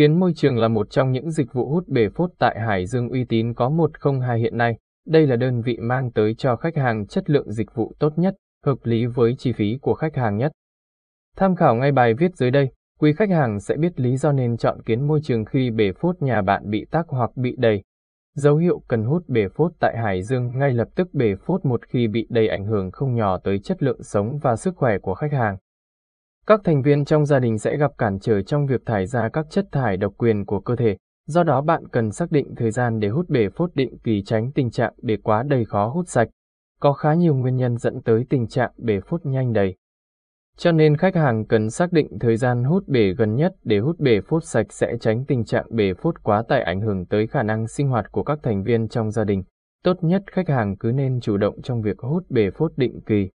Kiến môi trường là một trong những dịch vụ hút bể phốt tại Hải Dương uy tín có 102 hiện nay. Đây là đơn vị mang tới cho khách hàng chất lượng dịch vụ tốt nhất, hợp lý với chi phí của khách hàng nhất. Tham khảo ngay bài viết dưới đây, quý khách hàng sẽ biết lý do nên chọn kiến môi trường khi bể phốt nhà bạn bị tắc hoặc bị đầy. Dấu hiệu cần hút bể phốt tại Hải Dương ngay lập tức bể phốt một khi bị đầy ảnh hưởng không nhỏ tới chất lượng sống và sức khỏe của khách hàng. Các thành viên trong gia đình sẽ gặp cản trở trong việc thải ra các chất thải độc quyền của cơ thể, do đó bạn cần xác định thời gian để hút bể phốt định kỳ tránh tình trạng bể quá đầy khó hút sạch. Có khá nhiều nguyên nhân dẫn tới tình trạng bể phốt nhanh đầy. Cho nên khách hàng cần xác định thời gian hút bể gần nhất để hút bể phốt sạch sẽ tránh tình trạng bể phốt quá tải ảnh hưởng tới khả năng sinh hoạt của các thành viên trong gia đình. Tốt nhất khách hàng cứ nên chủ động trong việc hút bể phốt định kỳ.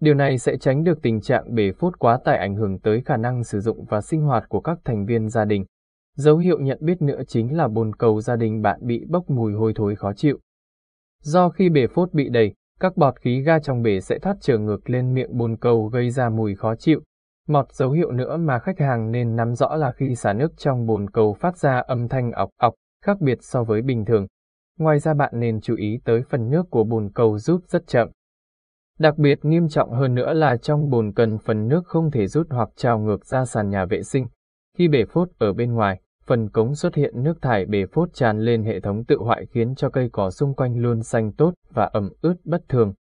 Điều này sẽ tránh được tình trạng bể phốt quá tải ảnh hưởng tới khả năng sử dụng và sinh hoạt của các thành viên gia đình. Dấu hiệu nhận biết nữa chính là bồn cầu gia đình bạn bị bốc mùi hôi thối khó chịu. Do khi bể phốt bị đầy, các bọt khí ga trong bể sẽ thoát trở ngược lên miệng bồn cầu gây ra mùi khó chịu. Một dấu hiệu nữa mà khách hàng nên nắm rõ là khi xả nước trong bồn cầu phát ra âm thanh ọc ọc, khác biệt so với bình thường. Ngoài ra bạn nên chú ý tới phần nước của bồn cầu rút rất chậm. Đặc biệt nghiêm trọng hơn nữa là trong bồn cần phần nước không thể rút hoặc trào ngược ra sàn nhà vệ sinh. Khi bể phốt ở bên ngoài, phần cống xuất hiện nước thải bể phốt tràn lên hệ thống tự hoại khiến cho cây cỏ xung quanh luôn xanh tốt và ẩm ướt bất thường.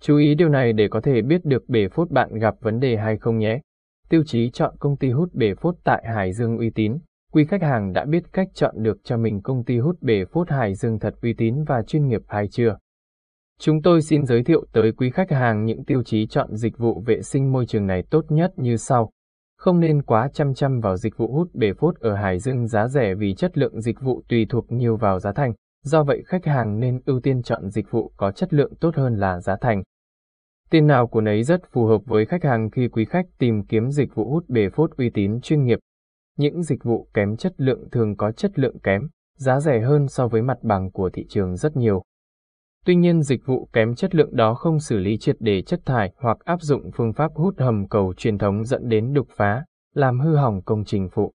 Chú ý điều này để có thể biết được bể phốt bạn gặp vấn đề hay không nhé. Tiêu chí chọn công ty hút bể phốt tại Hải Dương uy tín. Quý khách hàng đã biết cách chọn được cho mình công ty hút bể phốt Hải Dương thật uy tín và chuyên nghiệp hay chưa? Chúng tôi xin giới thiệu tới quý khách hàng những tiêu chí chọn dịch vụ vệ sinh môi trường này tốt nhất như sau. Không nên quá chăm chăm vào dịch vụ hút bể phốt ở Hải Dương giá rẻ vì chất lượng dịch vụ tùy thuộc nhiều vào giá thành. Do vậy khách hàng nên ưu tiên chọn dịch vụ có chất lượng tốt hơn là giá thành. Tiền nào của nấy rất phù hợp với khách hàng khi quý khách tìm kiếm dịch vụ hút bể phốt uy tín chuyên nghiệp. Những dịch vụ kém chất lượng thường có chất lượng kém, giá rẻ hơn so với mặt bằng của thị trường rất nhiều. Tuy nhiên dịch vụ kém chất lượng đó không xử lý triệt để chất thải hoặc áp dụng phương pháp hút hầm cầu truyền thống dẫn đến đục phá, làm hư hỏng công trình phụ.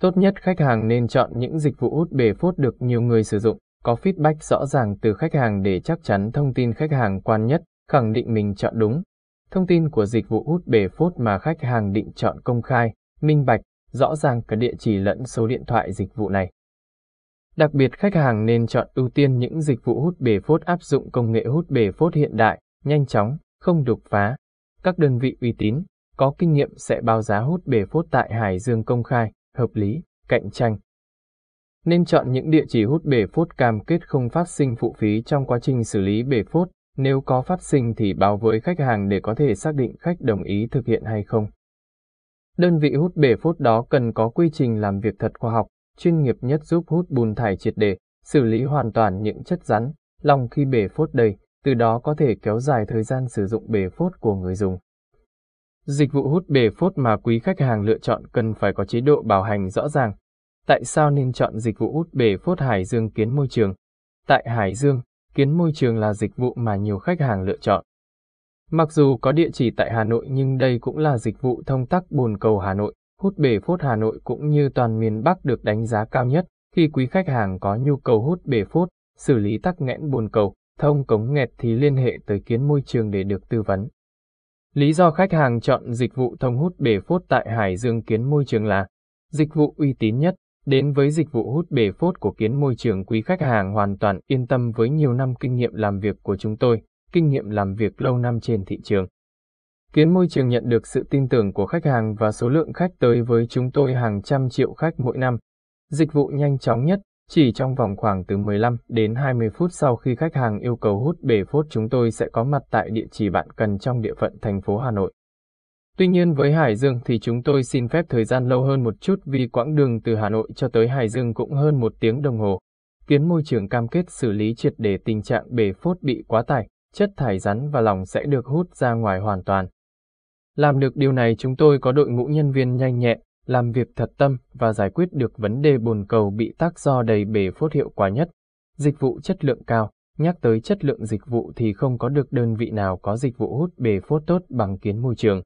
Tốt nhất khách hàng nên chọn những dịch vụ hút bể phốt được nhiều người sử dụng, có feedback rõ ràng từ khách hàng để chắc chắn thông tin khách hàng quan nhất, khẳng định mình chọn đúng. Thông tin của dịch vụ hút bể phốt mà khách hàng định chọn công khai, minh bạch, rõ ràng cả địa chỉ lẫn số điện thoại dịch vụ này. Đặc biệt khách hàng nên chọn ưu tiên những dịch vụ hút bể phốt áp dụng công nghệ hút bể phốt hiện đại, nhanh chóng, không đục phá. Các đơn vị uy tín, có kinh nghiệm sẽ báo giá hút bể phốt tại Hải Dương công khai, hợp lý, cạnh tranh. Nên chọn những địa chỉ hút bể phốt cam kết không phát sinh phụ phí trong quá trình xử lý bể phốt, nếu có phát sinh thì báo với khách hàng để có thể xác định khách đồng ý thực hiện hay không. Đơn vị hút bể phốt đó cần có quy trình làm việc thật khoa học, chuyên nghiệp nhất giúp hút bùn thải triệt để, xử lý hoàn toàn những chất rắn, lòng khi bể phốt đầy, từ đó có thể kéo dài thời gian sử dụng bể phốt của người dùng. Dịch vụ hút bể phốt mà quý khách hàng lựa chọn cần phải có chế độ bảo hành rõ ràng. Tại sao nên chọn dịch vụ hút bể phốt Hải Dương Kiến Môi Trường? Tại Hải Dương, Kiến Môi Trường là dịch vụ mà nhiều khách hàng lựa chọn. Mặc dù có địa chỉ tại Hà Nội nhưng đây cũng là dịch vụ thông tắc bồn cầu Hà Nội hút bể phốt Hà Nội cũng như toàn miền Bắc được đánh giá cao nhất khi quý khách hàng có nhu cầu hút bể phốt, xử lý tắc nghẽn bồn cầu, thông cống nghẹt thì liên hệ tới kiến môi trường để được tư vấn. Lý do khách hàng chọn dịch vụ thông hút bể phốt tại Hải Dương Kiến Môi Trường là dịch vụ uy tín nhất. Đến với dịch vụ hút bể phốt của Kiến Môi Trường quý khách hàng hoàn toàn yên tâm với nhiều năm kinh nghiệm làm việc của chúng tôi, kinh nghiệm làm việc lâu năm trên thị trường. Kiến môi trường nhận được sự tin tưởng của khách hàng và số lượng khách tới với chúng tôi hàng trăm triệu khách mỗi năm. Dịch vụ nhanh chóng nhất, chỉ trong vòng khoảng từ 15 đến 20 phút sau khi khách hàng yêu cầu hút bể phốt chúng tôi sẽ có mặt tại địa chỉ bạn cần trong địa phận thành phố Hà Nội. Tuy nhiên với Hải Dương thì chúng tôi xin phép thời gian lâu hơn một chút vì quãng đường từ Hà Nội cho tới Hải Dương cũng hơn một tiếng đồng hồ. Kiến môi trường cam kết xử lý triệt để tình trạng bể phốt bị quá tải, chất thải rắn và lòng sẽ được hút ra ngoài hoàn toàn. Làm được điều này chúng tôi có đội ngũ nhân viên nhanh nhẹn, làm việc thật tâm và giải quyết được vấn đề bồn cầu bị tắc do đầy bể phốt hiệu quả nhất. Dịch vụ chất lượng cao, nhắc tới chất lượng dịch vụ thì không có được đơn vị nào có dịch vụ hút bể phốt tốt bằng kiến môi trường.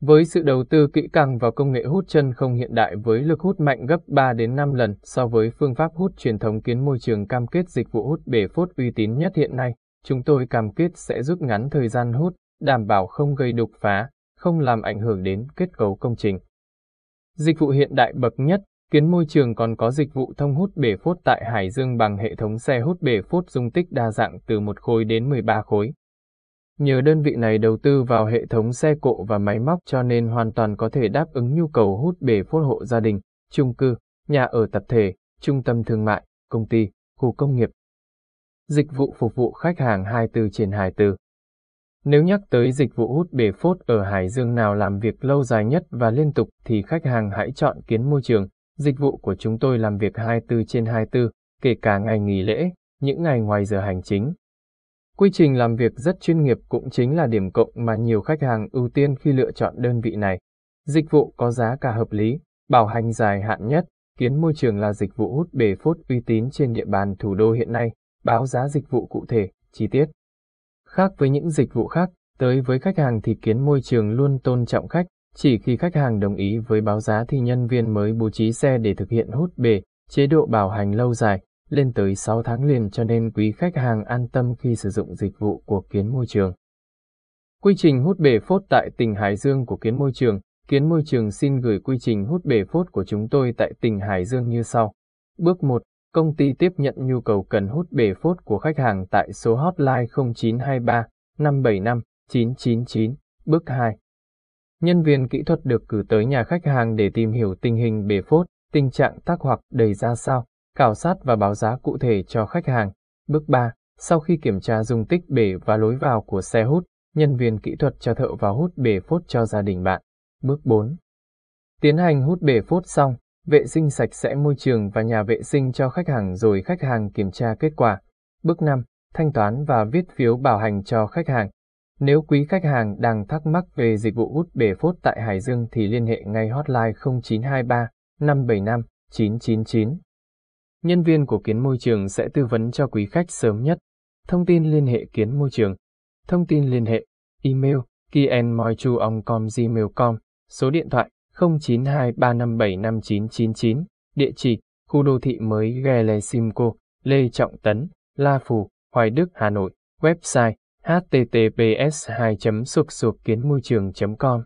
Với sự đầu tư kỹ càng vào công nghệ hút chân không hiện đại với lực hút mạnh gấp 3 đến 5 lần so với phương pháp hút truyền thống kiến môi trường cam kết dịch vụ hút bể phốt uy tín nhất hiện nay, chúng tôi cam kết sẽ rút ngắn thời gian hút, đảm bảo không gây đục phá, không làm ảnh hưởng đến kết cấu công trình. Dịch vụ hiện đại bậc nhất, kiến môi trường còn có dịch vụ thông hút bể phốt tại Hải Dương bằng hệ thống xe hút bể phốt dung tích đa dạng từ một khối đến 13 khối. Nhờ đơn vị này đầu tư vào hệ thống xe cộ và máy móc cho nên hoàn toàn có thể đáp ứng nhu cầu hút bể phốt hộ gia đình, chung cư, nhà ở tập thể, trung tâm thương mại, công ty, khu công nghiệp. Dịch vụ phục vụ khách hàng 24 trên 24 nếu nhắc tới dịch vụ hút bể phốt ở Hải Dương nào làm việc lâu dài nhất và liên tục thì khách hàng hãy chọn kiến môi trường. Dịch vụ của chúng tôi làm việc 24 trên 24, kể cả ngày nghỉ lễ, những ngày ngoài giờ hành chính, Quy trình làm việc rất chuyên nghiệp cũng chính là điểm cộng mà nhiều khách hàng ưu tiên khi lựa chọn đơn vị này. Dịch vụ có giá cả hợp lý, bảo hành dài hạn nhất, kiến môi trường là dịch vụ hút bể phốt uy tín trên địa bàn thủ đô hiện nay, báo giá dịch vụ cụ thể, chi tiết. Khác với những dịch vụ khác, tới với khách hàng thì kiến môi trường luôn tôn trọng khách, chỉ khi khách hàng đồng ý với báo giá thì nhân viên mới bố trí xe để thực hiện hút bể, chế độ bảo hành lâu dài, lên tới 6 tháng liền cho nên quý khách hàng an tâm khi sử dụng dịch vụ của Kiến Môi Trường. Quy trình hút bể phốt tại tỉnh Hải Dương của Kiến Môi Trường Kiến Môi Trường xin gửi quy trình hút bể phốt của chúng tôi tại tỉnh Hải Dương như sau. Bước 1. Công ty tiếp nhận nhu cầu cần hút bể phốt của khách hàng tại số hotline 0923 575 999. Bước 2. Nhân viên kỹ thuật được cử tới nhà khách hàng để tìm hiểu tình hình bể phốt, tình trạng tắc hoặc đầy ra sao, khảo sát và báo giá cụ thể cho khách hàng. Bước 3. Sau khi kiểm tra dung tích bể và lối vào của xe hút, nhân viên kỹ thuật cho thợ vào hút bể phốt cho gia đình bạn. Bước 4. Tiến hành hút bể phốt xong, vệ sinh sạch sẽ môi trường và nhà vệ sinh cho khách hàng rồi khách hàng kiểm tra kết quả. Bước 5. Thanh toán và viết phiếu bảo hành cho khách hàng. Nếu quý khách hàng đang thắc mắc về dịch vụ hút bể phốt tại Hải Dương thì liên hệ ngay hotline 0923 575 999. Nhân viên của Kiến Môi Trường sẽ tư vấn cho quý khách sớm nhất. Thông tin liên hệ Kiến Môi Trường. Thông tin liên hệ, email, kienmoichuongcom.gmail.com, số điện thoại 0923575999, địa chỉ, khu đô thị mới Gele Simco, Lê Trọng Tấn, La Phù, Hoài Đức, Hà Nội, website https 2 sục sục kiến môi trường com.